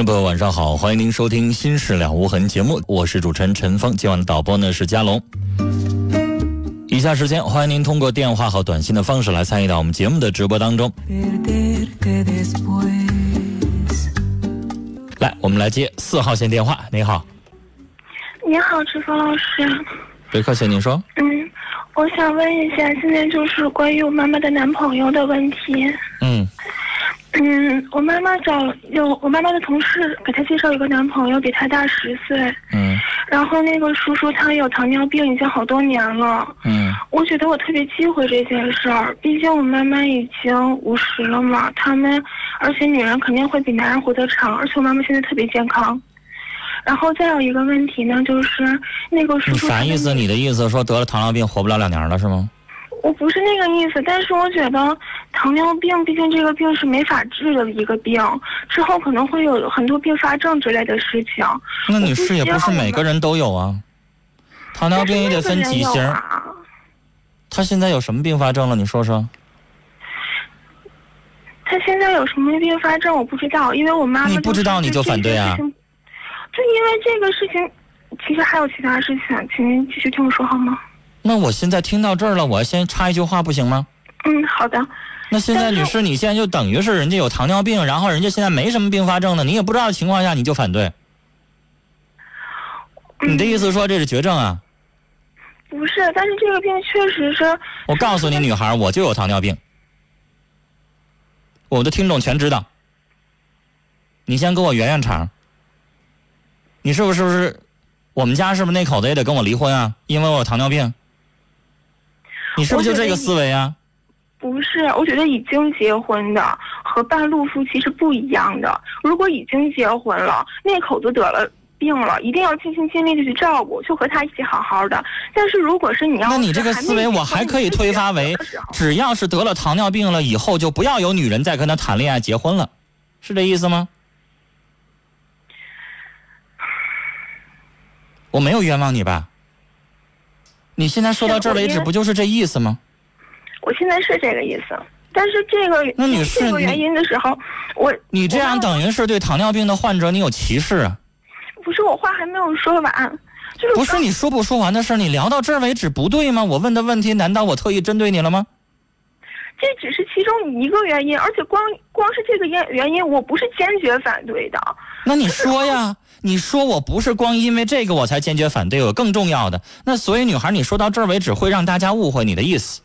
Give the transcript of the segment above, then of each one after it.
众朋友，晚上好，欢迎您收听《心事了无痕》节目，我是主持人陈峰，今晚的导播呢是佳龙。以下时间，欢迎您通过电话和短信的方式来参与到我们节目的直播当中。来，我们来接四号线电话。你好，你好，陈峰老师。别客气，您说。嗯，我想问一下，现在就是关于我妈妈的男朋友的问题。嗯嗯，我妈妈找有我妈妈的同事给她介绍一个男朋友，比她大十岁。嗯然后那个叔叔他有糖尿病，已经好多年了。嗯我觉得我特别忌讳这件事儿，毕竟我妈妈已经五十了嘛，他们而且女人肯定会比男人活得长，而且我妈妈现在特别健康。然后再有一个问题呢，就是那个叔你叔啥意思？你的意思说得了糖尿病活不了两年了是吗？我不是那个意思，但是我觉得糖尿病毕竟这个病是没法治的一个病，之后可能会有很多并发症之类的事情。那女士也不是每个人都有啊，糖尿病也得分几型但是那个人有。啊她现在有什么并发症了？你说说。他现在有什么并发症我不知道，因为我妈妈你不知道你就反对啊就就因为这个事情，其实还有其他事情，请您继续听我说好吗？那我现在听到这儿了，我先插一句话不行吗？嗯，好的。那现在女士，你现在就等于是人家有糖尿病，然后人家现在没什么并发症的，你也不知道的情况下你就反对，你的意思说这是绝症啊？不是，但是这个病确实是，我告诉你，女孩，我就有糖尿病，我的听众全知道。你先给我圆圆场，你是不是是不是？我们家是不是那口子也得跟我离婚啊？因为我有糖尿病。你是不是就这个思维啊？不是，我觉得已经结婚的和半路夫妻是不一样的。如果已经结婚了，那口子得了病了，一定要尽心尽力的去照顾，就和他一起好好的。但是如果是你要是那你这个思维，我还可以推发为只要是得了糖尿病了，以后就不要有女人再跟他谈恋爱、结婚了，是这意思吗？我没有冤枉你吧？你现在说到这儿为止，不就是这意思吗？我现在是这个意思。但是这个那女士这个原因的时候，我你这样等于是对糖尿病的患者你有歧视啊！不是我话还没有说完，就是不是你说不说完的事儿，你聊到这儿为止不对吗？我问的问题难道我特意针对你了吗？这只是其中一个原因，而且光光是这个原原因，我不是坚决反对的。那你说呀，你说我不是光因为这个我才坚决反对，有更重要的。那所以女孩，你说到这儿为止会让大家误会你的意思，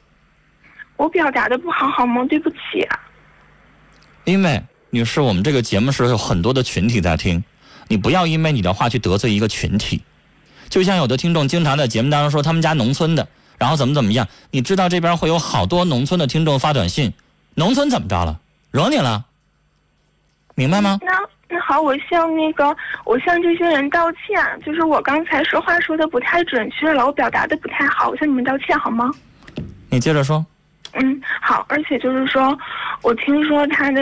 我表达的不好好吗？对不起。因为女士，我们这个节目是有很多的群体在听，你不要因为你的话去得罪一个群体。就像有的听众经常在节目当中说他们家农村的，然后怎么怎么样，你知道这边会有好多农村的听众发短信，农村怎么着了，惹你了，明白吗？那那好，我向那个我向这些人道歉，就是我刚才说话说的不太准确了，我表达的不太好，我向你们道歉好吗？你接着说。嗯，好，而且就是说，我听说他的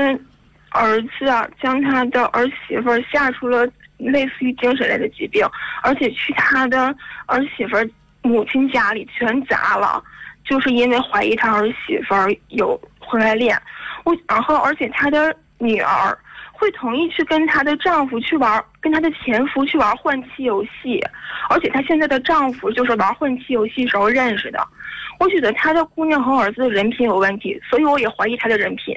儿子啊，将他的儿媳妇儿吓出了类似于精神类的疾病，而且去他的儿媳妇儿母亲家里全砸了，就是因为怀疑他儿媳妇儿有婚外恋。我然后而且他的女儿会同意去跟她的丈夫去玩，跟她的前夫去玩换妻游戏，而且她现在的丈夫就是玩换妻游戏时候认识的。我觉得她的姑娘和儿子的人品有问题，所以我也怀疑她的人品。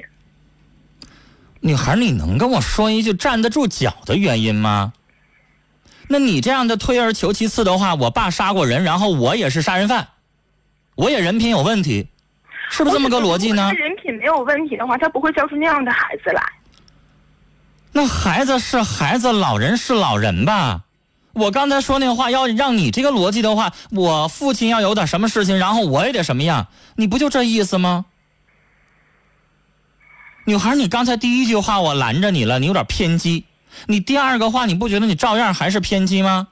女孩，你能跟我说一句站得住脚的原因吗？那你这样的退而求其次的话，我爸杀过人，然后我也是杀人犯，我也人品有问题，是不是这么个逻辑呢？人品没有问题的话，他不会教出那样的孩子来。那孩子是孩子，老人是老人吧？我刚才说那话，要让你这个逻辑的话，我父亲要有点什么事情，然后我也得什么样，你不就这意思吗？女孩，你刚才第一句话我拦着你了，你有点偏激。你第二个话，你不觉得你照样还是偏激吗？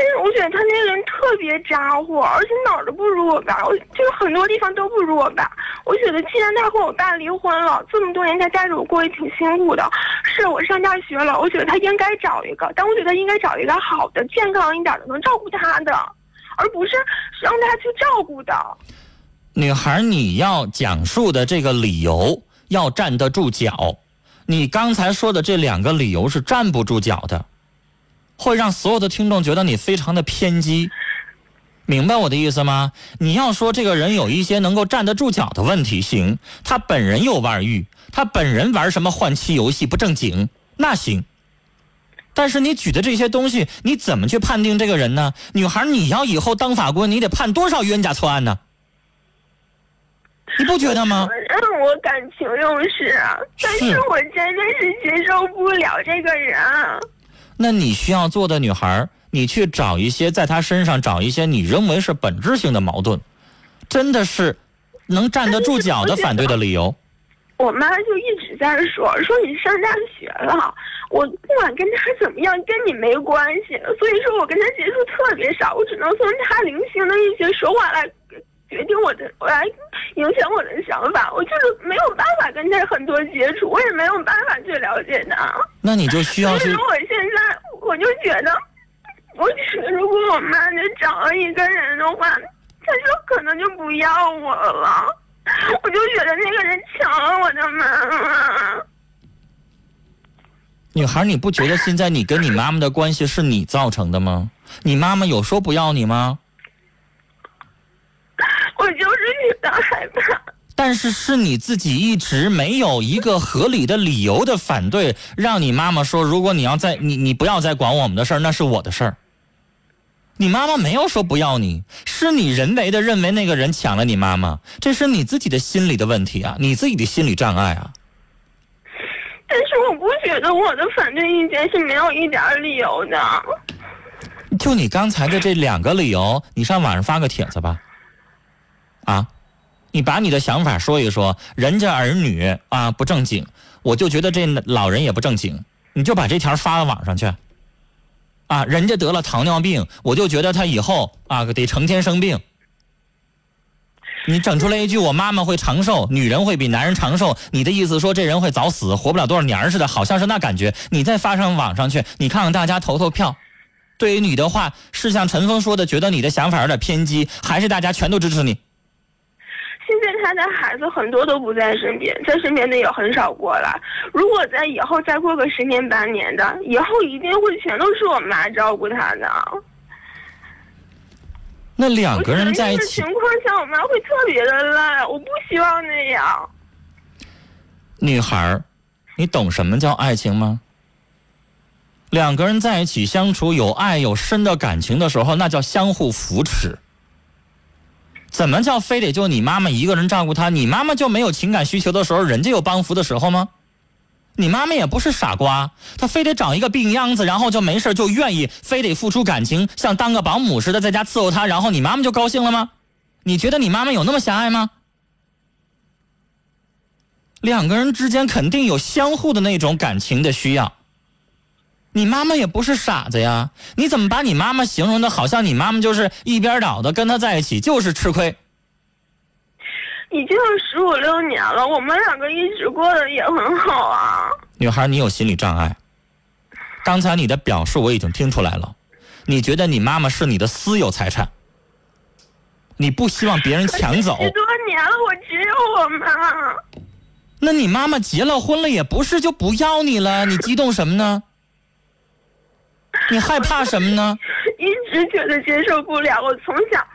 但是我觉得他那个人特别咋呼，而且哪儿都不如我爸，我就是很多地方都不如我爸。我觉得既然他和我爸离婚了，这么多年他带着我过也挺辛苦的。是我上大学了，我觉得他应该找一个，但我觉得应该找一个好的、健康一点的，能照顾他的，而不是让他去照顾的。女孩，你要讲述的这个理由要站得住脚。你刚才说的这两个理由是站不住脚的，会让所有的听众觉得你非常的偏激，明白我的意思吗？你要说这个人有一些能够站得住脚的问题，行，他本人有外遇，他本人玩什么换妻游戏不正经，那行。但是你举的这些东西，你怎么去判定这个人呢？女孩，你要以后当法官，你得判多少冤假错案呢？你不觉得吗？让我感情用事啊，但是我真的是接受不了这个人。那你需要做的女孩，你去找一些在他身上找一些你认为是本质性的矛盾，真的是能站得住脚的反对的理由。我妈就一直在说说你上大学了，我不管跟他怎么样，跟你没关系。所以说我跟他接触特别少，我只能从他零星的一些说话来。决定我的，我来影响我的想法，我就是没有办法跟他很多接触，我也没有办法去了解他。那你就需要去。我现在我就觉得，我如果我妈就找了一个人的话，他就可能就不要我了。我就觉得那个人抢了我的妈妈。女孩，你不觉得现在你跟你妈妈的关系是你造成的吗？你妈妈有说不要你吗？我就是觉得害怕，但是是你自己一直没有一个合理的理由的反对，让你妈妈说，如果你要再你你不要再管我们的事儿，那是我的事儿。你妈妈没有说不要你，是你人为的认为那个人抢了你妈妈，这是你自己的心理的问题啊，你自己的心理障碍啊。但是我不觉得我的反对意见是没有一点理由的。就你刚才的这两个理由，你上网上发个帖子吧。啊，你把你的想法说一说，人家儿女啊不正经，我就觉得这老人也不正经，你就把这条发到网上去。啊，人家得了糖尿病，我就觉得他以后啊得成天生病。你整出来一句我妈妈会长寿，女人会比男人长寿，你的意思说这人会早死，活不了多少年似的，好像是那感觉。你再发上网上去，你看看大家投投票。对于你的话，是像陈峰说的，觉得你的想法有点偏激，还是大家全都支持你？现在他的孩子很多都不在身边，在身边的也很少过来。如果在以后再过个十年八年的，以后一定会全都是我妈照顾他的。那两个人在一起情况下，我妈会特别的累，我不希望那样。女孩，你懂什么叫爱情吗？两个人在一起相处，有爱有深的感情的时候，那叫相互扶持。怎么叫非得就你妈妈一个人照顾他？你妈妈就没有情感需求的时候，人家有帮扶的时候吗？你妈妈也不是傻瓜，她非得找一个病秧子，然后就没事就愿意非得付出感情，像当个保姆似的在家伺候他，然后你妈妈就高兴了吗？你觉得你妈妈有那么狭隘吗？两个人之间肯定有相互的那种感情的需要。你妈妈也不是傻子呀，你怎么把你妈妈形容的好像你妈妈就是一边倒的跟他在一起就是吃亏？已经有十五六年了，我们两个一直过得也很好啊。女孩，你有心理障碍。刚才你的表述我已经听出来了，你觉得你妈妈是你的私有财产，你不希望别人抢走。十多年了，我只有我妈。那你妈妈结了婚了也不是就不要你了，你激动什么呢？你害怕什么呢？一直觉得接受不了。我从小，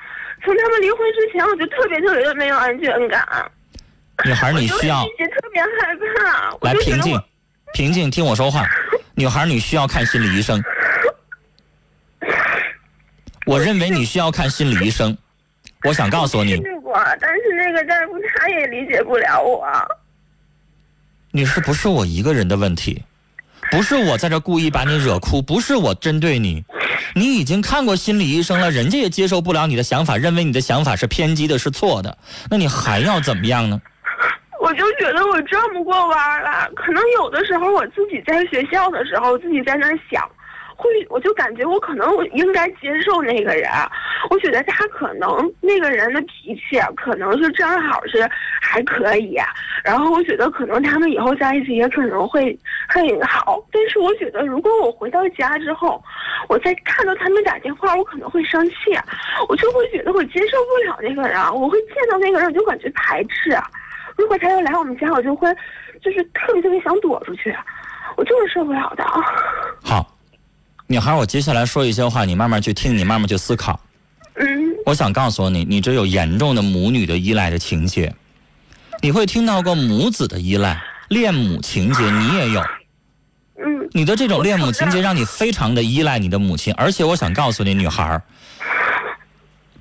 从他们离婚之前，我就特别特别的没有安全感。女孩，你需要一直特别害怕。来平静平静，听我说话。女孩，你需要看心理医生。我认为你需要看心理医生。我想告诉你，去过，但是那个大夫他也理解不了我。女士，不是我一个人的问题，不是我在这故意把你惹哭，不是我针对你。你已经看过心理医生了，人家也接受不了你的想法，认为你的想法是偏激的，是错的。那你还要怎么样呢？我就觉得我转不过弯了。可能有的时候我自己在学校的时候，自己在那想，会我就感觉我可能我应该接受那个人。我觉得他可能那个人的脾气可能是正好是还可以，然后我觉得可能他们以后在一起也可能会很好。但是我觉得如果我回到家之后，我再看到他们打电话，我可能会生气，我就会觉得我接受不了那个人，我会见到那个人我就感觉排斥。如果他要来我们家，我就会就是特别特别想躲出去，我就是受不了的。好，女孩，我接下来说一些话，你慢慢去听，你慢慢去思考。嗯我想告诉你，你这有严重的母女的依赖的情节，你会听到过母子的依赖、恋母情节，你也有。嗯你的这种恋母情节让你非常的依赖你的母亲，而且我想告诉你，女孩儿，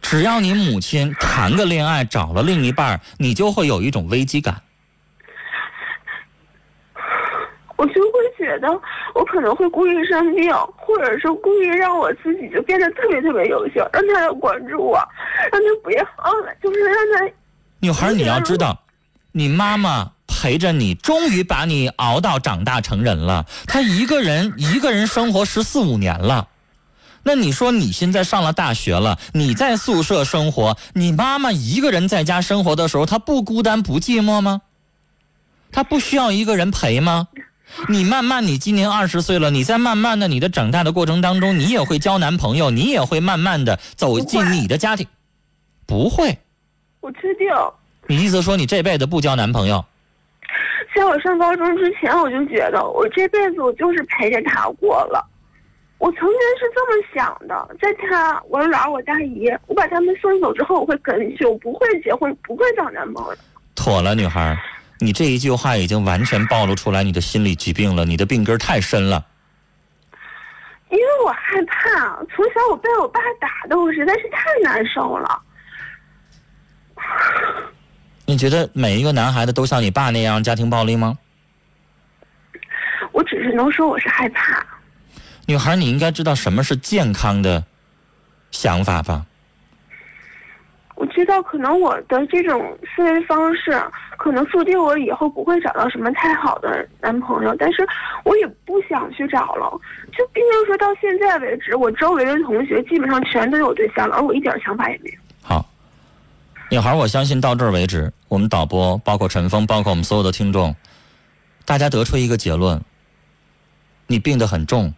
只要你母亲谈个恋爱，找了另一半，你就会有一种危机感。我就会觉得我可能会故意生病，或者是故意让我自己就变得特别特别优秀，让他要关注我，让他不要了，就是让他女孩，你要知道，你妈妈陪着你，终于把你熬到长大成人了。她一个人一个人生活十四五年了。那你说你现在上了大学了，你在宿舍生活，你妈妈一个人在家生活的时候，她不孤单不寂寞吗？她不需要一个人陪吗？你慢慢，你今年二十岁了，你在慢慢的你的长大的过程当中，你也会交男朋友，你也会慢慢的走进你的家庭。不会，我确定。你意思说你这辈子不交男朋友？在我上高中之前，我就觉得我这辈子我就是陪着他过了。我曾经是这么想的，在他我姥我大姨，我把他们送走之后，我会跟去，我不会结婚，不会找男朋友。妥了，女孩儿，你这一句话已经完全暴露出来你的心理疾病了，你的病根儿太深了。因为我害怕，从小我被我爸打的，我实在是太难受了。你觉得每一个男孩子都像你爸那样家庭暴力吗？我只是能说我是害怕。女孩，你应该知道什么是健康的想法吧？我知道，可能我的这种思维方式，可能注定我以后不会找到什么太好的男朋友，但是我也不想去找了。就毕竟说到现在为止，我周围的同学基本上全都有对象了，而我一点想法也没有。好，女孩，我相信到这儿为止，我们导播，包括陈峰，包括我们所有的听众，大家得出一个结论：你病得很重，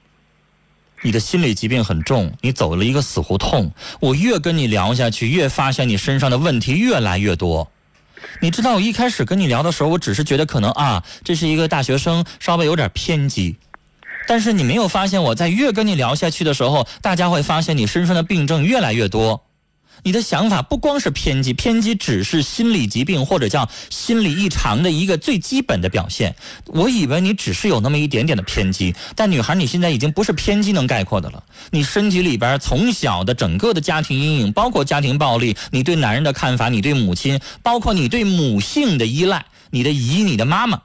你的心理疾病很重，你走了一个死胡同。我越跟你聊下去，越发现你身上的问题越来越多。你知道，我一开始跟你聊的时候，我只是觉得可能啊，这是一个大学生，稍微有点偏激。但是你没有发现，我在越跟你聊下去的时候，大家会发现你身上的病症越来越多。你的想法不光是偏激，偏激只是心理疾病或者叫心理异常的一个最基本的表现。我以为你只是有那么一点点的偏激，但女孩你现在已经不是偏激能概括的了。你身体里边从小的整个的家庭阴影，包括家庭暴力，你对男人的看法，你对母亲，包括你对母性的依赖，你的姨、你的妈妈，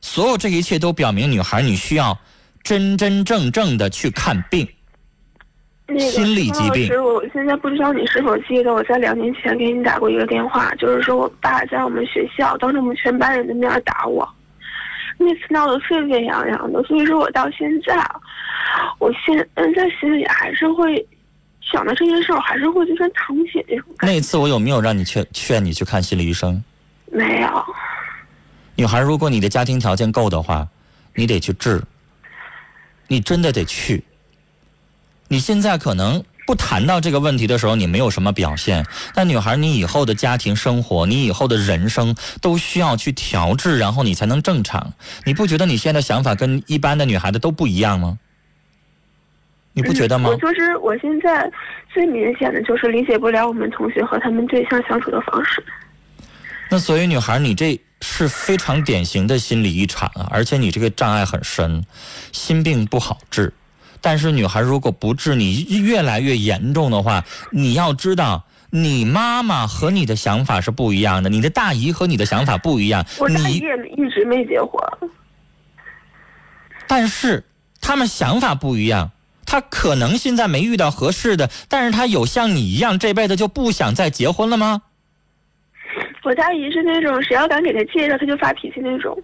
所有这一切都表明，女孩你需要真真正正的去看病。那个心理疾病陈老师，我现在不知道你是否记得，我在两年前给你打过一个电话，就是说我爸在我们学校当着我们全班人的面打我，那次闹得沸沸扬扬的，所以说我到现在，我现嗯在心里还是会想到这件事儿，我还是会就是淌血那种感觉。那次我有没有让你劝劝你去看心理医生？没有，女孩，如果你的家庭条件够的话，你得去治，你真的得去。你现在可能不谈到这个问题的时候，你没有什么表现。但女孩，你以后的家庭生活，你以后的人生都需要去调制，然后你才能正常。你不觉得你现在想法跟一般的女孩子都不一样吗？你不觉得吗？我就是我现在最明显的就是理解不了我们同学和他们对象相处的方式。那所以女孩，你这是非常典型的心理异常啊，而且你这个障碍很深，心病不好治。但是女孩如果不治，你越来越严重的话，你要知道，你妈妈和你的想法是不一样的，你的大姨和你的想法不一样。我大姨也一直没结婚。但是他们想法不一样，他可能现在没遇到合适的，但是他有像你一样这辈子就不想再结婚了吗？我大姨是那种谁要敢给她介绍，她就发脾气那种。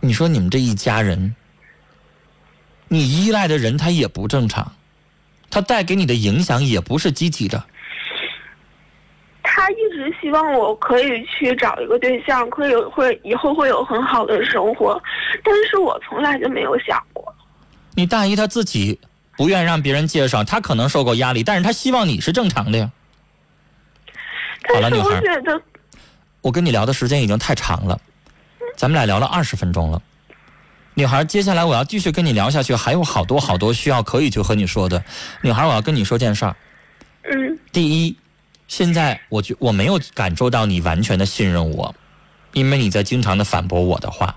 你说你们这一家人，你依赖的人他也不正常，他带给你的影响也不是积极的。他一直希望我可以去找一个对象，可以会以后会有很好的生活，但是我从来就没有想过。你大姨她自己不愿让别人介绍，她可能受过压力，但是她希望你是正常的呀。好了女孩，我跟你聊的时间已经太长了，咱们俩聊了二十分钟了。女孩，接下来我要继续跟你聊下去，还有好多好多需要可以去和你说的。女孩，我要跟你说件事儿。嗯第一，现在我觉我没有感受到你完全的信任我，因为你在经常的反驳我的话。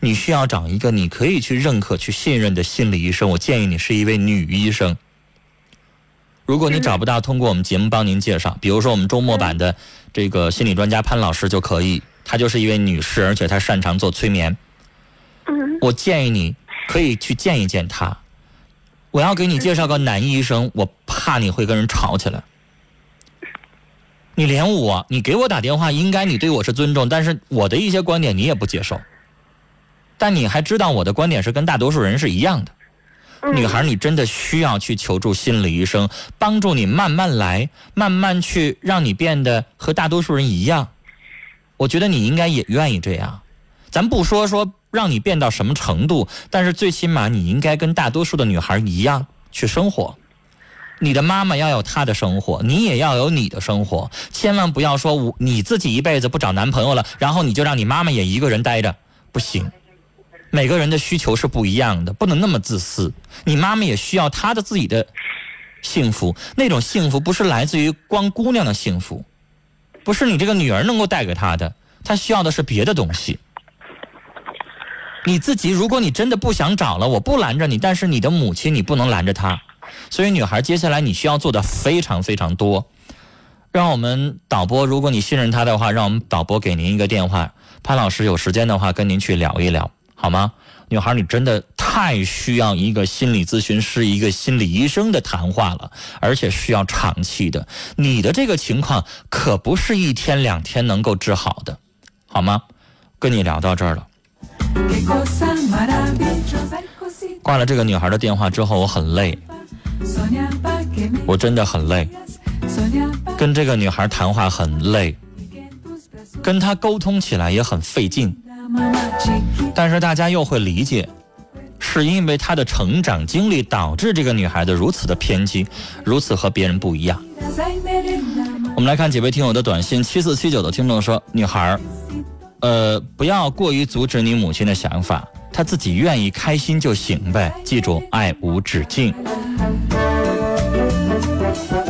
你需要找一个你可以去认可、去信任的心理医生。我建议你是一位女医生。如果你找不到，通过我们节目帮您介绍，比如说我们周末版的这个心理专家潘老师就可以，她就是一位女士，而且她擅长做催眠。嗯我建议你可以去见一见他。我要给你介绍个男医生，我怕你会跟人吵起来。你连我，你给我打电话，应该你对我是尊重，但是我的一些观点你也不接受。但你还知道我的观点是跟大多数人是一样的。嗯，女孩，你真的需要去求助心理医生，帮助你慢慢来，慢慢去让你变得和大多数人一样。我觉得你应该也愿意这样。咱不说说让你变到什么程度，但是最起码你应该跟大多数的女孩一样去生活。你的妈妈要有她的生活，你也要有你的生活。千万不要说我你自己一辈子不找男朋友了，然后你就让你妈妈也一个人待着，不行。每个人的需求是不一样的，不能那么自私。你妈妈也需要她的自己的幸福，那种幸福不是来自于光姑娘的幸福，不是你这个女儿能够带给她的，她需要的是别的东西。你自己，如果你真的不想找了，我不拦着你，但是你的母亲你不能拦着她。所以，女孩，接下来你需要做的非常非常多。让我们导播，如果你信任他的话，让我们导播给您一个电话，潘老师有时间的话跟您去聊一聊，好吗？女孩，你真的太需要一个心理咨询师、一个心理医生的谈话了，而且需要长期的。你的这个情况可不是一天两天能够治好的，好吗？跟你聊到这儿了。挂了这个女孩的电话之后，我很累，我真的很累，跟这个女孩谈话很累，跟她沟通起来也很费劲。但是大家又会理解，是因为她的成长经历导致这个女孩子如此的偏激，如此和别人不一样。我们来看几位听友的短信，七四七九的听众说：“女孩，呃，不要过于阻止你母亲的想法，她自己愿意开心就行呗。记住，爱无止境。”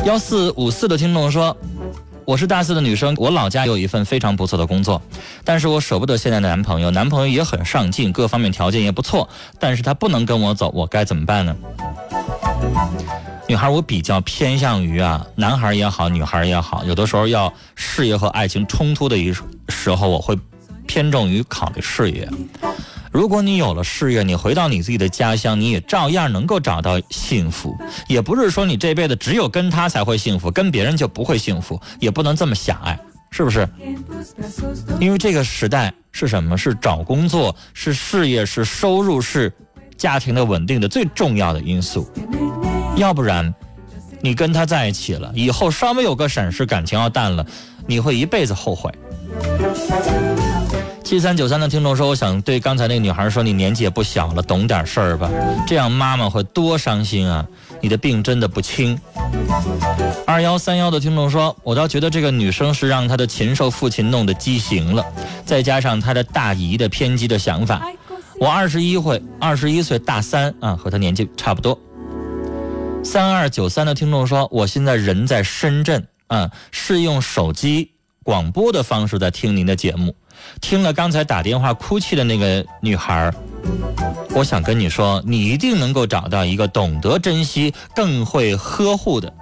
幺四五四的听众说：“我是大四的女生，我老家有一份非常不错的工作，但是我舍不得现在的男朋友，男朋友也很上进，各方面条件也不错，但是他不能跟我走，我该怎么办呢？”女孩，我比较偏向于啊，男孩也好，女孩也好，有的时候要事业和爱情冲突的一时候，我会偏重于考虑事业。如果你有了事业，你回到你自己的家乡，你也照样能够找到幸福。也不是说你这辈子只有跟他才会幸福，跟别人就不会幸福，也不能这么狭隘，是不是？因为这个时代是什么？是找工作，是事业，是收入，是家庭的稳定的最重要的因素。要不然，你跟他在一起了，以后稍微有个闪失，感情要淡了，你会一辈子后悔。七三九三的听众说：“我想对刚才那个女孩说，你年纪也不小了，懂点事儿吧，这样妈妈会多伤心啊！你的病真的不轻。”二幺三幺的听众说：“我倒觉得这个女生是让她的禽兽父亲弄得畸形了，再加上她的大姨的偏激的想法。我二十一岁，二十一岁大三啊，和她年纪差不多。”三二九三的听众说：“我现在人在深圳啊，是用手机广播的方式在听您的节目。听了刚才打电话哭泣的那个女孩，我想跟你说，你一定能够找到一个懂得珍惜、更会呵护的。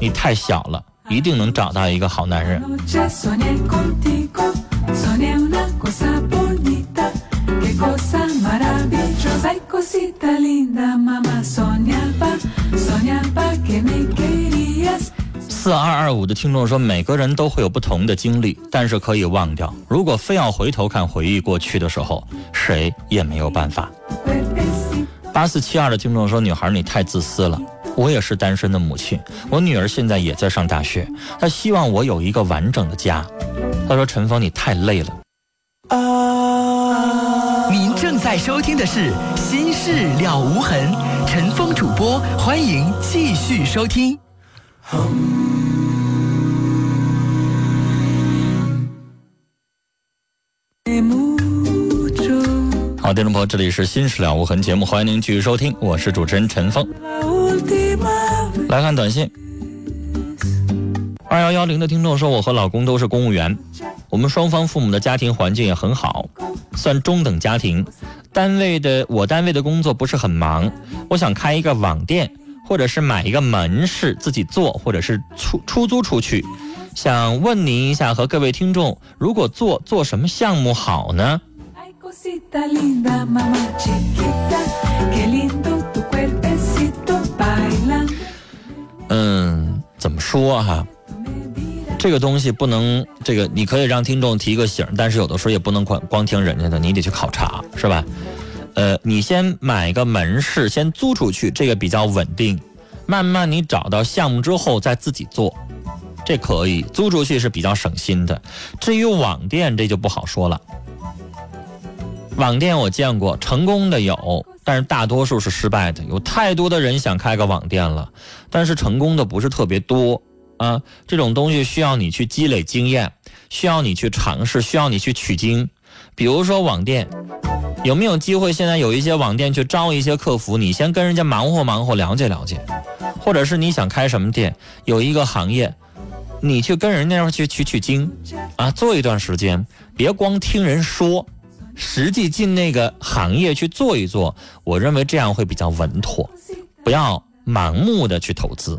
你太小了，一定能找到一个好男人。”四二二五的听众说，每个人都会有不同的经历，但是可以忘掉。如果非要回头看回忆过去的时候，谁也没有办法。八四七二的听众说：“女孩，你太自私了。我也是单身的母亲，我女儿现在也在上大学，她希望我有一个完整的家。”她说：“陈峰，你太累了。啊您正在收听的是《心事了无痕》，陈峰主播，欢迎继续收听。好，听众朋友，这里是《新事了无痕》节目，欢迎您继续收听，我是主持人陈峰。来看短信，二幺幺零的听众说：“我和老公都是公务员，我们双方父母的家庭环境也很好，算中等家庭。单位的我单位的工作不是很忙，我想开一个网店，或者是买一个门市自己做，或者是出出租出去。想问您一下和各位听众，如果做做什么项目好呢.嗯，怎么说哈、这个东西不能，这个你可以让听众提个醒，但是有的时候也不能光光听人家的，你得去考察，是吧？呃，你先买个门市，先租出去，这个比较稳定。慢慢你找到项目之后再自己做，这可以租出去是比较省心的。至于网店，这就不好说了。网店我见过，成功的有，但是大多数是失败的。有太多的人想开个网店了，但是成功的不是特别多啊。这种东西需要你去积累经验，需要你去尝试，需要你去取经。比如说网店，有没有机会？现在有一些网店去招一些客服，你先跟人家忙活忙活，了解了解，或者是你想开什么店，有一个行业，你去跟人家去取取经啊，做一段时间，别光听人说。实际进那个行业去做一做，我认为这样会比较稳妥，不要盲目的去投资。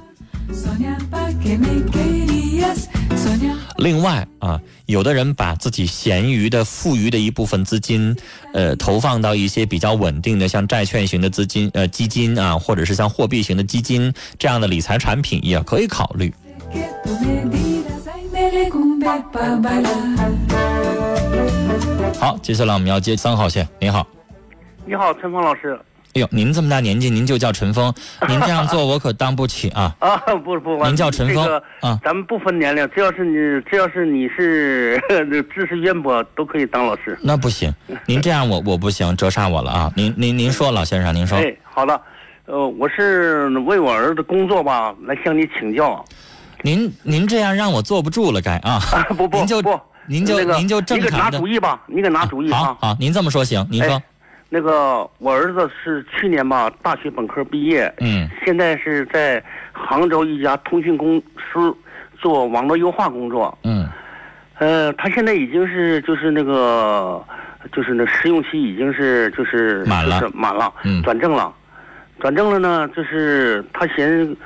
另外啊，有的人把自己闲余的、富余的一部分资金，呃，投放到一些比较稳定的，像债券型的资金、呃基金啊，或者是像货币型的基金这样的理财产品，也可以考虑。好，接下来我们要接三号线。你好，你好，陈峰老师。哎呦，您这么大年纪，您就叫陈峰，您这样做我可当不起啊。啊，不不，您叫陈峰这个啊咱们不分年龄，只要是你，只要是你是 知识渊博，都可以当老师。那不行，您这样我我不行，折煞我了啊！您您您说，老先生，您说，哎，好的，呃，我是为我儿子工作吧，来向你请教。您您这样让我坐不住了，该啊！啊，不不您就不，您就那个您就正你给拿常的主意吧，你给拿主意啊。好好，您这么说行，您说哎，那个我儿子是去年吧大学本科毕业，嗯现在是在杭州一家通讯公司做网络优化工作。嗯呃，他现在已经是就是那个，就是那试用期已经是就是满了就是满了，嗯转正了，转正了呢，就是他嫌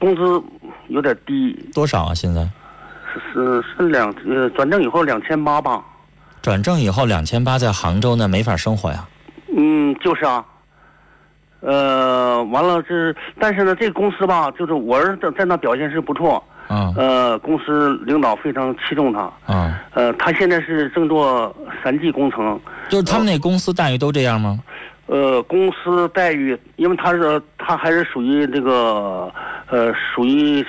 工资有点低，多少啊？现在是是是两呃转正以后两千八吧，转正以后两千八，在杭州呢没法生活呀。嗯，就是啊，呃，完了这但是呢，这个公司吧，就是我儿子在那表现是不错，啊呃，公司领导非常器重他，啊，呃，他现在是正做三 G 工程。就是他们那公司待遇都这样吗？呃，公司待遇，因为他是他还是属于这个，呃，属于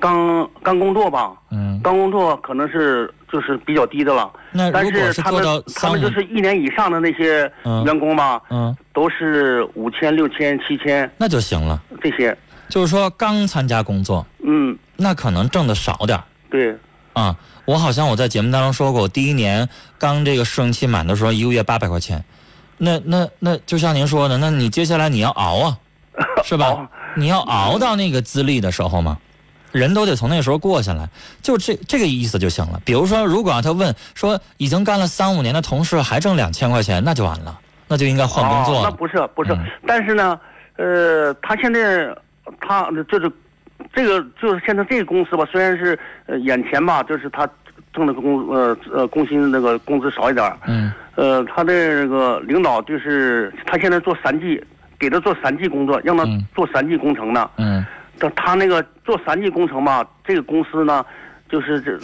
刚刚工作吧，嗯刚工作可能是就是比较低的了。但那如果是他们是做到他们就是一年以上的那些嗯员工吧，嗯，都是五千、六千、七千那就行了。这些。就是说刚参加工作，嗯，那可能挣的少点儿对，啊。我好像我在节目当中说过，我第一年刚这个试用期满的时候，一个月八百块钱。那那那就像您说的，那你接下来你要熬啊，是吧？你要熬到那个资历的时候嘛，人都得从那时候过下来，就这这个意思就行了。比如说，如果让他问说已经干了三五年的同事还挣两千块钱，那就完了，那就应该换工作哦。那。不是不是，嗯但是呢，呃，他现在他就是这个就是现在这个公司吧，虽然是呃眼前吧，就是他挣的工呃呃工薪那个工资少一点，嗯呃，他的那个领导就是他现在做三 G，给他做三 G 工作，让他嗯做三 G 工程呢。嗯他他那个做三 G 工程吧，这个公司呢，就是这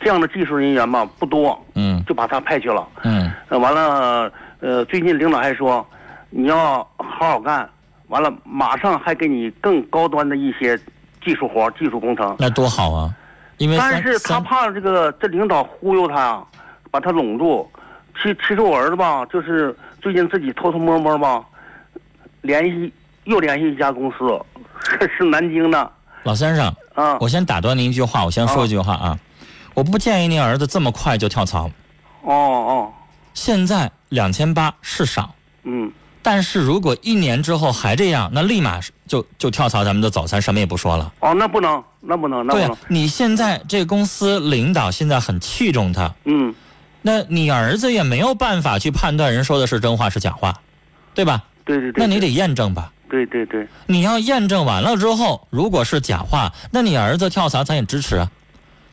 这样的技术人员吧不多，嗯就把他派去了。嗯呃，完了，呃，最近领导还说，你要好好干，完了马上还给你更高端的一些技术活、技术工程。那多好啊！因为但是他怕这个这领导忽悠他呀，把他拢住。其其实我儿子吧，就是最近自己偷偷摸摸吧，联系又联系一家公司，是 是南京的老先生，啊。我先打断您一句话，我先说一句话啊，我不建议您儿子这么快就跳槽。哦哦，现在两千八是少，嗯但是如果一年之后还这样，那立马就就跳槽，咱们的走，咱什么也不说了。哦，那不能，那不能，那不能对啊。，你现在这个公司领导现在很器重他，嗯，那你儿子也没有办法去判断人说的是真话是假话，对吧？对对对。对那你得验证吧。对对对，你要验证完了之后，如果是假话，那你儿子跳槽咱也支持啊。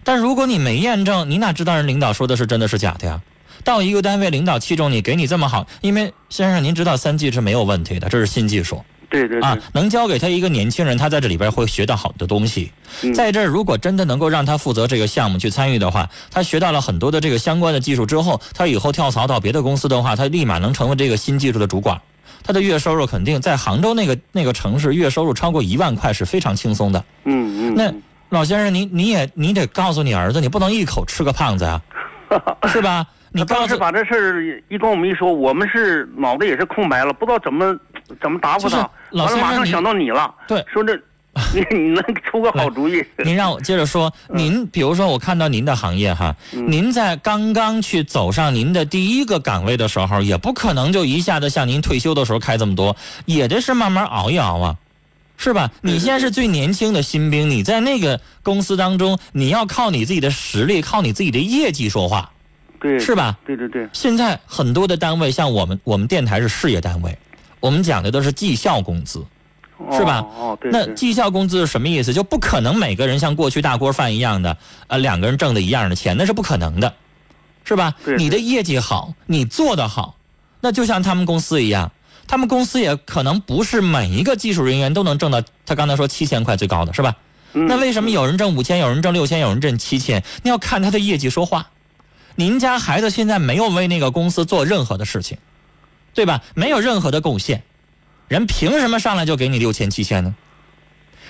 但如果你没验证，你哪知道人领导说的是真的是假的呀？到一个单位，领导器重你，给你这么好，因为先生您知道三 G 是没有问题的，这是新技术对对对。啊，能教给他一个年轻人，他在这里边会学到好的东西。嗯在这儿，如果真的能够让他负责这个项目去参与的话，他学到了很多的这个相关的技术之后，他以后跳槽到别的公司的话，他立马能成为这个新技术的主管。他的月收入肯定在杭州那个那个城市，月收入超过一万块是非常轻松的。嗯嗯。那老先生，你你也你得告诉你儿子，你不能一口吃个胖子啊、是吧？你当时把这事儿一跟我们一说，我们是脑袋也是空白了，不知道怎么怎么答复他。完了，老先生马上想到你了，对说这 你你能出个好主意？您让我接着说，您比如说，我看到您的行业哈，您在刚刚去走上您的第一个岗位的时候，也不可能就一下子像您退休的时候开这么多，也得是慢慢熬一熬啊，是吧？你现在是最年轻的新兵，你在那个公司当中，你要靠你自己的实力，靠你自己的业绩说话，对，是吧？对对对，现在很多的单位，像我们，我们电台是事业单位，我们讲的都是绩效工资。是吧哦，哦对。对那绩效工资是什么意思？就不可能每个人像过去大锅饭一样的，呃，两个人挣的一样的钱，那是不可能的，是吧？对你的业绩好，你做得好，那就像他们公司一样，他们公司也可能不是每一个技术人员都能挣到他刚才说七千块最高的是吧？嗯那为什么有人挣五千，有人挣六千，有人挣七千？那要看他的业绩说话。您家孩子现在没有为那个公司做任何的事情，对吧？没有任何的贡献，人凭什么上来就给你六千七千呢？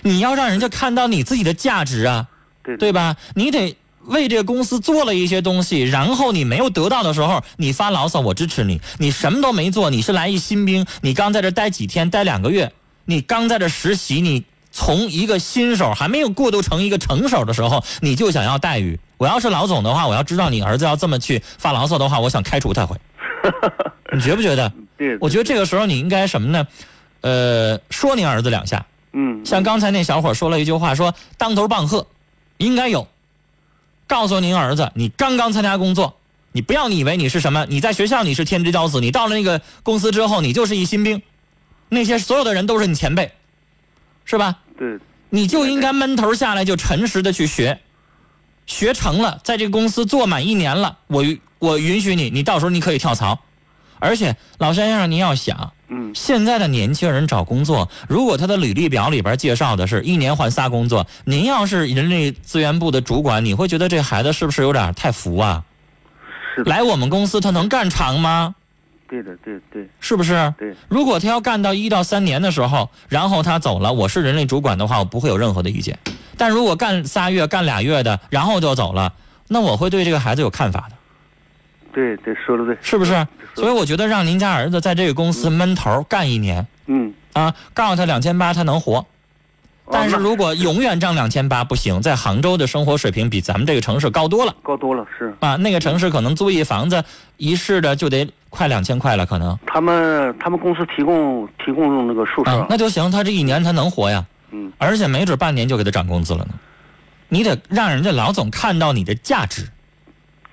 你要让人家看到你自己的价值啊，对对吧？你得为这个公司做了一些东西，然后你没有得到的时候，你发牢骚，我支持你。你什么都没做，你是来一新兵，你刚在这待几天，待两个月，你刚在这实习，你从一个新手还没有过渡成一个成手的时候，你就想要待遇。我要是老总的话，我要知道你儿子要这么去发牢骚的话，我想开除他会。你觉不觉得？对，我觉得这个时候你应该什么呢？呃，说您儿子两下，嗯，像刚才那小伙说了一句话，说当头棒喝，应该有。告诉您儿子，你刚刚参加工作，你不要你以为你是什么，你在学校你是天之骄子，你到了那个公司之后，你就是一新兵，那些所有的人都是你前辈，是吧？对，你就应该闷头下来，就诚实的去学，学成了，在这个公司做满一年了，我我允许你，你到时候你可以跳槽。而且老先生，您要想，嗯，现在的年轻人找工作，如果他的履历表里边介绍的是一年换仨工作，您要是人力资源部的主管，你会觉得这孩子是不是有点太浮啊？是，来我们公司他能干长吗？对的，对对。是不是？对，如果他要干到一到三年的时候，然后他走了，我是人力主管的话，我不会有任何的意见。但如果干仨月、干俩月的，然后就走了，那我会对这个孩子有看法的，对对，说的对，是不是？所以以我觉得让您家儿子在这个公司闷头干一年嗯，啊，告诉他两千八他能活，但是如果永远挣两千八不行，在杭州的生活水平比咱们这个城市高多了高多了是，啊，那个城市可能租一房子一室的就得快两千块了，可能他们他们公司提供提供那个宿舍，啊，那就行，他这一年他能活呀。嗯而且没准半年就给他涨工资了呢。你得让人家老总看到你的价值，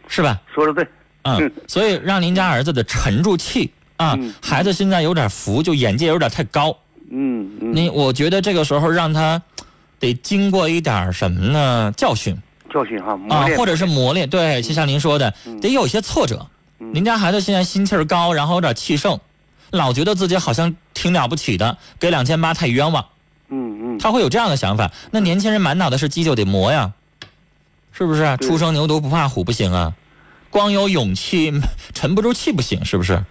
是吧？说的对，嗯嗯，所以让您家儿子得沉住气啊嗯。孩子现在有点浮，就眼界有点太高。嗯嗯，你我觉得这个时候让他得经过一点什么呢？教训教训哈，磨啊，或者是磨练。对，就像您说的，嗯得有些挫折。嗯您家孩子现在心气儿高，然后有点气盛，老觉得自己好像挺了不起的，给两千八太冤枉。嗯嗯，他会有这样的想法。那年轻人满脑袋是鸡就得磨呀，是不是？对初生牛犊不怕虎不行啊，光有勇气沉不住气不行，是不是？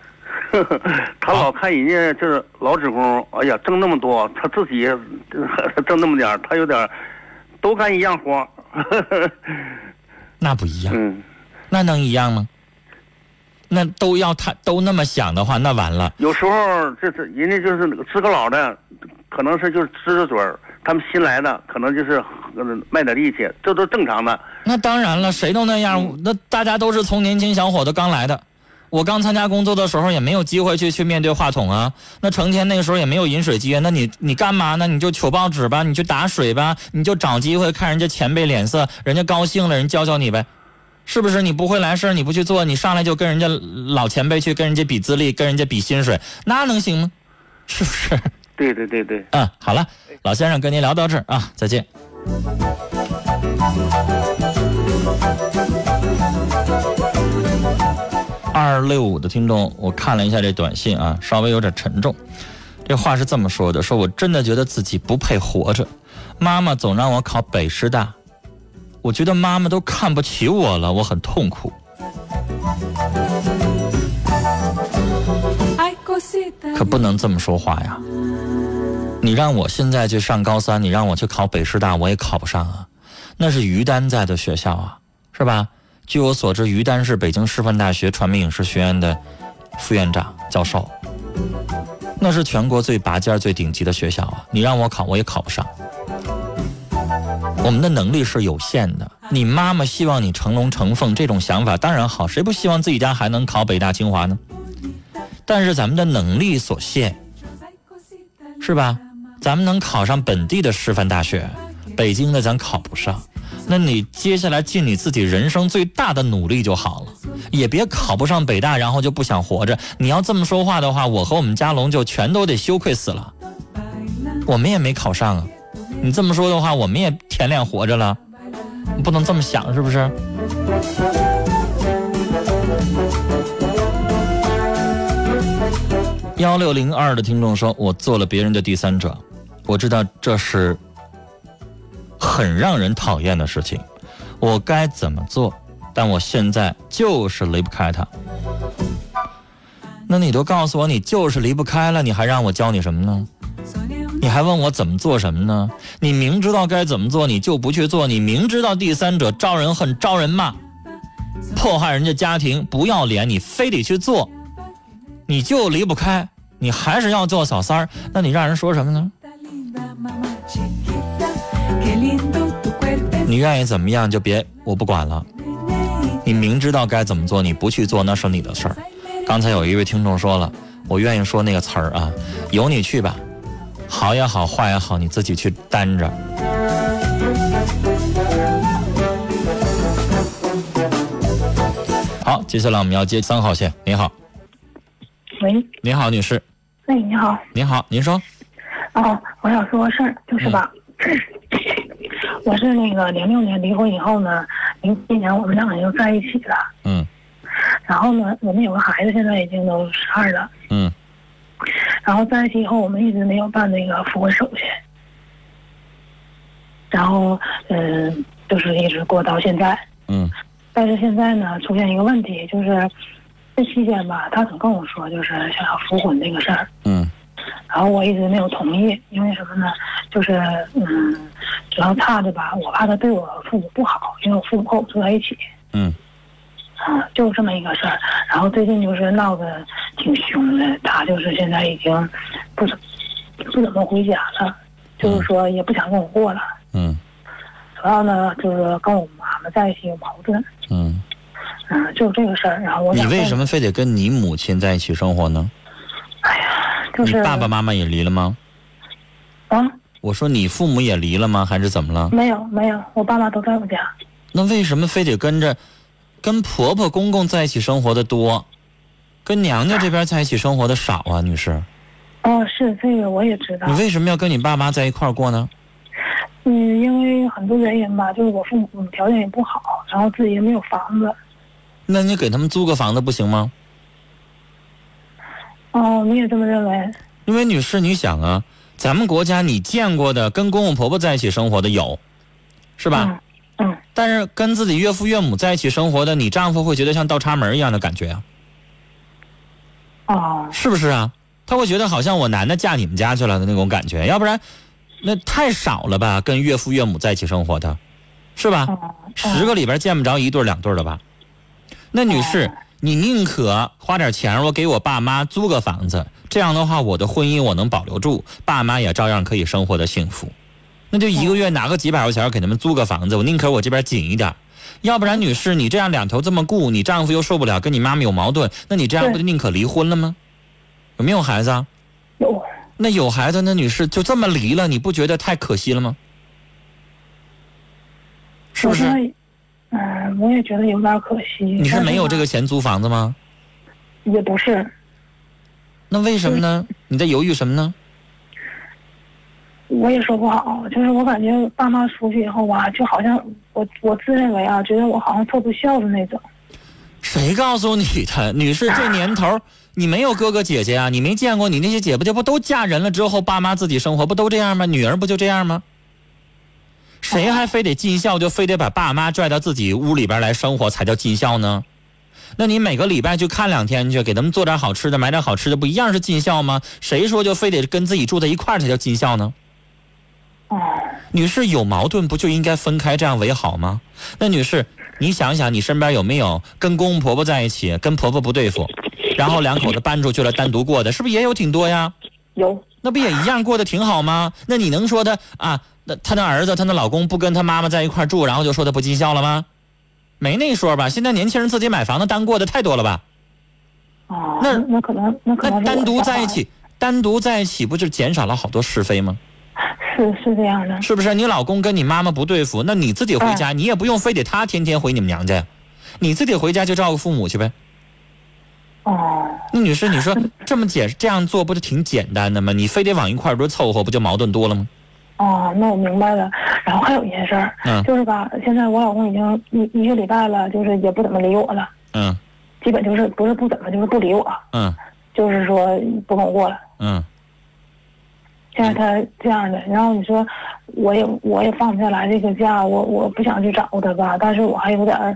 他老看人家就是老职工，哎呀，挣那么多，他自己 挣那么点儿他有点儿都干一样活儿 那不一样，嗯，那能一样吗？那都要他都那么想的话，那完了。有时候这是人家就是那个老的，可能是就是支着嘴儿，他们新来的可能就是呃卖点力气，这都正常的。那当然了，谁都那样。那大家都是从年轻小伙子刚来的。我刚参加工作的时候也没有机会去去面对话筒啊，那成天那个时候也没有饮水机，那你你干嘛呢？你就求报纸吧，你去打水吧，你就找机会看人家前辈脸色，人家高兴了，人教教你呗，是不是？你不会来事儿你不去做，你上来就跟人家老前辈去跟人家比资历，跟人家比薪水，那能行吗？是不是？对对对对，嗯，好了，老先生跟您聊到这儿啊，再见。二六五的听众，我看了一下这短信啊，稍微有点沉重。这话是这么说的：说我真的觉得自己不配活着，妈妈总让我考北师大，我觉得妈妈都看不起我了，我很痛苦。可不能这么说话呀！你让我现在去上高三，你让我去考北师大，我也考不上啊。那是于丹在的学校啊，是吧？据我所知，于丹是北京师范大学传媒影视学院的副院长、教授，那是全国最拔尖、最顶级的学校啊。你让我考，我也考不上。我们的能力是有限的。你妈妈希望你成龙成凤，这种想法当然好，谁不希望自己家还能考北大清华呢？但是咱们的能力所限，是吧？咱们能考上本地的师范大学，北京的咱考不上。那你接下来尽你自己人生最大的努力就好了，也别考不上北大，然后就不想活着。你要这么说话的话，我和我们家龙就全都得羞愧死了。我们也没考上啊，你这么说的话，我们也舔脸活着了。你不能这么想，是不是？幺六零二的听众说：“我做了别人的第三者，我知道这是很让人讨厌的事情，我该怎么做？但我现在就是离不开他。那你都告诉我你就是离不开了，你还让我教你什么呢？你还问我怎么做什么呢？你明知道该怎么做，你就不去做；你明知道第三者招人恨、招人骂，迫害人家家庭，不要脸，你非得去做，你就离不开，你还是要做小三儿，那你让人说什么呢？你愿意怎么样就别，我不管了。你明知道该怎么做，你不去做那是你的事儿。刚才有一位听众说了，我愿意说那个词儿啊，由你去吧，好也好，坏也好，你自己去担着。好，接下来我们要接三号线。您好，喂，你好，女士，喂，你好，您好，您说，哦，我想说个事儿，就是吧，我是那个零六年离婚以后呢，零七年我们两个人又在一起了，嗯。然后呢，我们有个孩子，现在已经都十二了，嗯。然后在一起以后，我们一直没有办那个复婚手续，然后嗯，就是一直过到现在，嗯。但是现在呢，出现一个问题，就是这期间吧，他总跟我说，就是想要复婚这个事儿。嗯然后我一直没有同意，因为什么呢？就是嗯，主要怕的吧，我怕他对我父母不好，因为我父母和我住在一起。嗯啊，就这么一个事儿。然后最近就是闹得挺凶的，他就是现在已经不怎不怎么回家了，就是说也不想跟我过了。嗯主要呢就是跟我妈妈在一起有矛盾，嗯，嗯，就是这个事儿。然后我你为什么非得跟你母亲在一起生活呢？哎呀，就是你爸爸妈妈也离了吗？啊，我说你父母也离了吗？还是怎么了？没有没有，我爸妈都在我家。那为什么非得跟着跟婆婆公公在一起生活的多，跟娘家这边在一起生活的少啊，女士？哦，是这个我也知道你。为什么要跟你爸妈在一块儿过呢？嗯，因为很多原因吧，就是我父母条件也不好，然后自己也没有房子。那你给他们租个房子不行吗？哦，你也这么认为？因为女士，你想啊，咱们国家你见过的跟公公婆婆在一起生活的有，是吧？嗯嗯，但是跟自己岳父岳母在一起生活的，你丈夫会觉得像倒插门一样的感觉啊，哦，是不是啊？他会觉得好像我男的嫁你们家去了的那种感觉，要不然那太少了吧？跟岳父岳母在一起生活的，是吧？哦，十个里边见不着一对两对的吧？那女士，你宁可花点钱，我给我爸妈租个房子，这样的话，我的婚姻我能保留住，爸妈也照样可以生活的幸福。那就一个月拿个几百块钱给他们租个房子，我宁可我这边紧一点。要不然，女士，你这样两头这么顾，你丈夫又受不了，跟你妈妈有矛盾，那你这样不就宁可离婚了吗？有没有孩子啊？有那有孩子，那女士就这么离了，你不觉得太可惜了吗？是不是？嗯，我也觉得有点可惜。你是没有这个钱租房子吗？也不是，那为什么呢？你在犹豫什么呢？我也说不好。就是我感觉爸妈出去以后吧，就好像我我自认为啊，觉得我好像特不孝的那种。谁告诉你的？女士，这 年头你没有哥哥姐姐啊？你没见过你那些姐夫姐不都嫁人了之后，爸妈自己生活不都这样吗？女儿不就这样吗？谁还非得尽孝，就非得把爸妈拽到自己屋里边来生活才叫尽孝呢？那你每个礼拜去看两天去，给他们做点好吃的，买点好吃的，不一样是尽孝吗？谁说就非得跟自己住在一块儿才叫尽孝呢？女士有矛盾不就应该分开这样为好吗？那女士，你想想，你身边有没有跟公公婆婆在一起，跟婆婆不对付，然后两口子搬出去了单独过的，是不是也有挺多呀？有那不也一样过得挺好吗？那你能说他啊？那他的儿子，他的老公不跟他妈妈在一块住，然后就说他不尽孝了吗？没那说吧？现在年轻人自己买房子单过的太多了吧？哦，那那可能那可能那单独在一起，单独在一起不就减少了好多是非吗？是是这样的。是不是？你老公跟你妈妈不对付，那你自己回家，你也不用非得他天天回你们娘家呀，你自己回家就照顾父母去呗。哦，那女士，你说 这么解这样做不就挺简单的吗？你非得往一块儿多凑合，不就矛盾多了吗？哦，那我明白了。然后还有一件事儿，嗯就是吧，现在我老公已经一一个礼拜了，就是也不怎么理我了，嗯基本就是不是不怎么，就是不理我，嗯就是说不跟我过了。嗯，现在他这样的，然后你说我也我也放不下来这个假，我我不想去找他吧，但是我还有点儿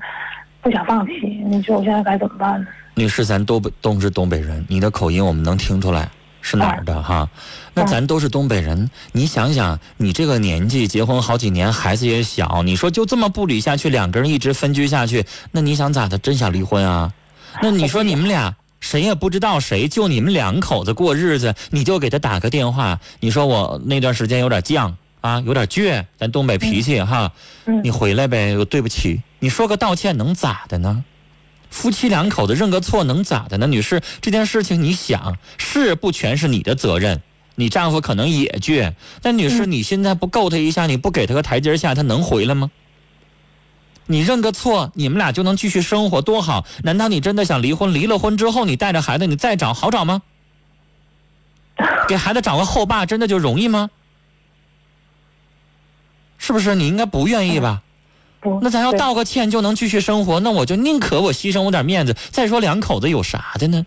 不想放弃。你说我现在该怎么办呢？女士，咱都不都是东北人，你的口音我们能听出来是哪儿的哈。那咱都是东北人，你想想，你这个年纪结婚好几年，孩子也小，你说就这么不理下去，两个人一直分居下去，那你想咋的？真想离婚啊？那你说你们俩谁也不知道谁，就你们两口子过日子，你就给他打个电话，你说我那段时间有点犟啊，有点倔，咱东北脾气哈，嗯你回来呗，对不起，你说个道歉能咋的呢？夫妻两口子认个错能咋的呢？女士，这件事情你想是不全是你的责任，你丈夫可能也倔，但女士，你现在不够他一下，你不给他个台阶下，他能回来吗？你认个错，你们俩就能继续生活，多好！难道你真的想离婚？离了婚之后，你带着孩子，你再找好找吗？给孩子找个后爸，真的就容易吗？是不是？你应该不愿意吧？不，那咱要道个歉就能继续生活，那我就宁可我牺牲我点面子。再说两口子有啥的呢？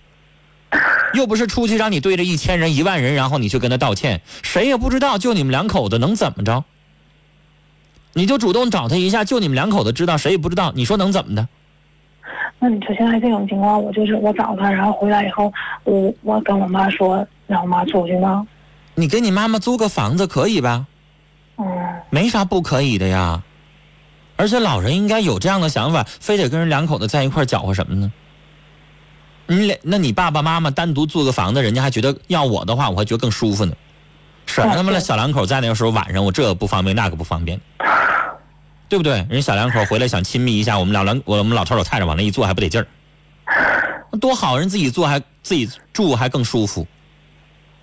又不是出去让你对着一千人、一万人，然后你去跟他道歉，谁也不知道，就你们两口子能怎么着？你就主动找他一下，就你们两口子知道，谁也不知道，你说能怎么的？那你说现在这种情况，我就是我找他，然后回来以后，我我跟我妈说，让我妈出去吗？你给你妈妈租个房子可以吧？嗯，没啥不可以的呀。而且老人应该有这样的想法，非得跟人两口子在一块搅和什么呢？你俩，那你爸爸妈妈单独租个房子，人家还觉得要我的话，我还觉得更舒服呢。是啊他们对那小两口在那个时候晚上，我这个不方便，那个不方便，对不对？人小两口回来想亲密一下，我们老两我们老头老太太往那一坐还不得劲儿，那多好，人自己做还自己住还更舒服，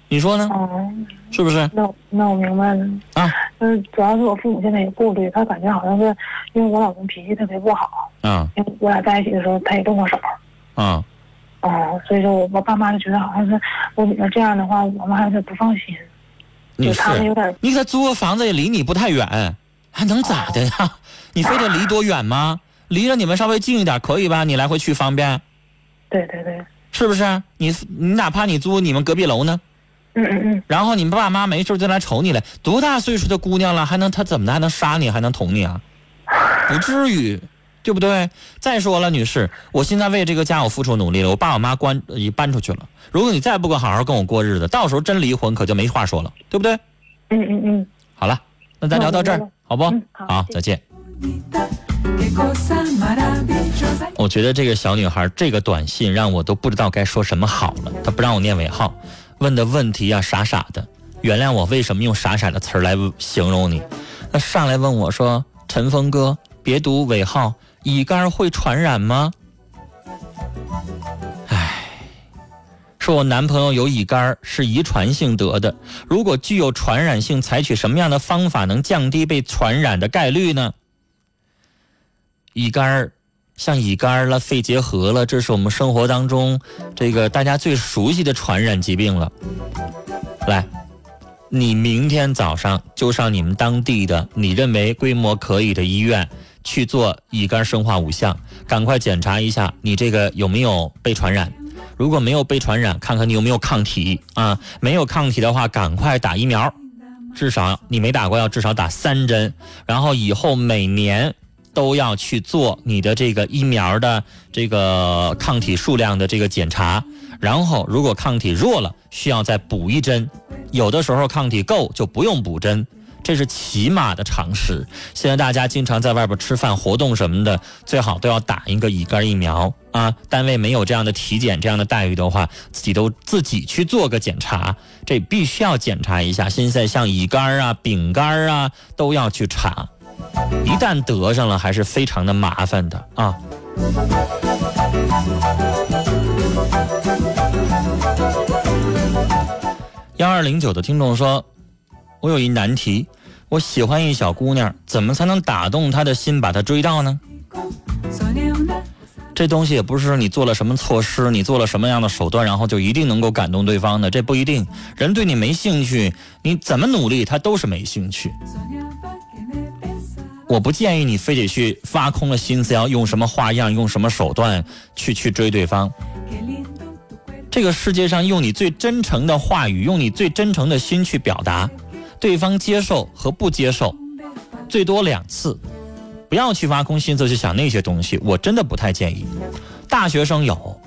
你说呢？哦，是不是？那我那我明白了。啊嗯，主要是我父母现在有顾虑，他感觉好像是因为我老公脾气特别不好，啊因为我俩在一起的时候他也动过手。啊！哦，所以说我我爸妈就觉得好像是我女儿这样的话，我们还有点不放心。你是有点你给他租个房子也离你不太远，还能咋的呀？你非得离多远吗？离着你们稍微近一点可以吧？你来回去方便，对对对，是不是？你你哪怕你租你们隔壁楼呢，嗯嗯嗯，然后你们爸妈没事就来瞅你了，多大岁数的姑娘了，还能他怎么的还能杀你，还能捅你啊？不至于，对不对？再说了，女士，我现在为这个家我付出努力了，我爸我妈关已搬出去了。如果你再不给我好好跟我过日子，到时候真离婚可就没话说了，对不对？嗯嗯嗯，好了，那咱聊到这儿好不？嗯好再见。我觉得这个小女孩这个短信让我都不知道该说什么好了。她不让我念尾号，问的问题啊傻傻的。原谅我为什么用傻傻的词儿来形容你。那上来问我说：“陈峰哥，别读尾号，乙肝会传染吗？”唉，说我男朋友有乙肝，是遗传性得的。如果具有传染性，采取什么样的方法能降低被传染的概率呢？乙肝，像乙肝了、肺结核了，这是我们生活当中这个大家最熟悉的传染疾病了。来，你明天早上就上你们当地的你认为规模可以的医院去做乙肝生化五项，赶快检查一下你这个有没有被传染。如果没有被传染，看看你有没有抗体啊。没有抗体的话，赶快打疫苗，至少你没打过要至少打三针，然后以后每年。都要去做你的这个疫苗的这个抗体数量的这个检查，然后如果抗体弱了，需要再补一针，有的时候抗体够就不用补针，这是起码的常识。现在大家经常在外边吃饭、活动什么的，最好都要打一个乙肝疫苗啊。单位没有这样的体检、这样的待遇的话，自己都自己去做个检查，这必须要检查一下。现在像乙肝啊、丙肝啊都要去查。一旦得上了，还是非常的麻烦的啊。幺二零九的听众说：“我有一难题，我喜欢一小姑娘，怎么才能打动她的心，把她追到呢？这东西也不是你做了什么措施，你做了什么样的手段，然后就一定能够感动对方的，这不一定。人对你没兴趣，你怎么努力，他都是没兴趣。我不建议你非得去挖空了心思要用什么花样、用什么手段去去追对方。这个世界上，用你最真诚的话语，用你最真诚的心去表达，对方接受和不接受，最多两次，不要去挖空心思去想那些东西，我真的不太建议。大学生有，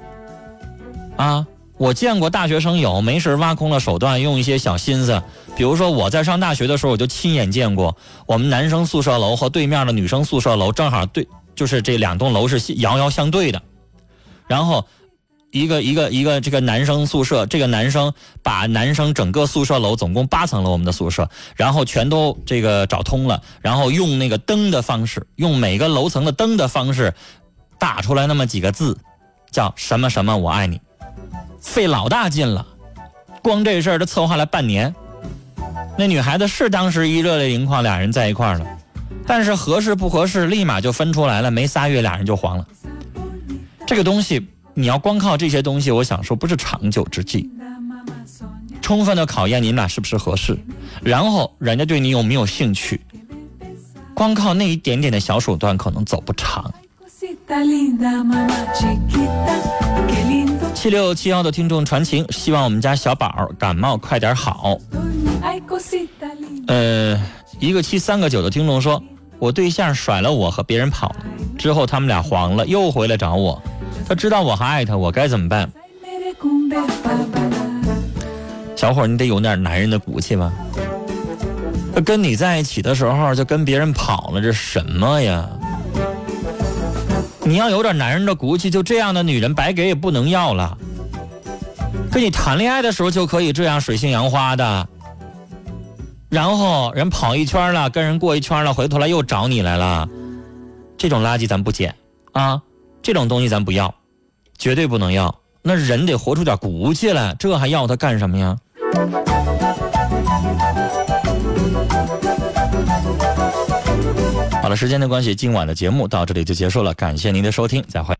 啊，我见过大学生有没事挖空了手段，用一些小心思，比如说我在上大学的时候，我就亲眼见过我们男生宿舍楼和对面的女生宿舍楼正好对，就是这两栋楼是遥遥相对的，然后。一个一个一个这个男生宿舍，这个男生把男生整个宿舍楼总共八层楼我们的宿舍，然后全都这个找通了，然后用那个灯的方式，用每个楼层的灯的方式，打出来那么几个字，叫什么什么我爱你，费老大劲了，光这事儿他策划了半年。那女孩子是当时一热泪盈眶，俩人在一块儿了，但是合适不合适，立马就分出来了，没仨月俩人就黄了。这个东西你要光靠这些东西，我想说不是长久之计。充分的考验你们俩是不是合适，然后人家对你有没有兴趣。光靠那一点点的小手段可能走不长。七六七幺的听众传情，希望我们家小宝感冒快点好。呃，一个七三个九的听众说，我对象甩了我和别人跑了，之后他们俩黄了，又回来找我，他知道我还爱他，我该怎么办？小伙，你得有点男人的骨气吧？他跟你在一起的时候就跟别人跑了，这什么呀？你要有点男人的骨气，就这样的女人白给也不能要了。跟你谈恋爱的时候就可以这样水性杨花的，然后人跑一圈了，跟人过一圈了，回头来又找你来了，这种垃圾咱不捡啊，这种东西咱不要，绝对不能要。那人得活出点骨气来，这还要他干什么呀？了，时间的关系，今晚的节目到这里就结束了，感谢您的收听，再会。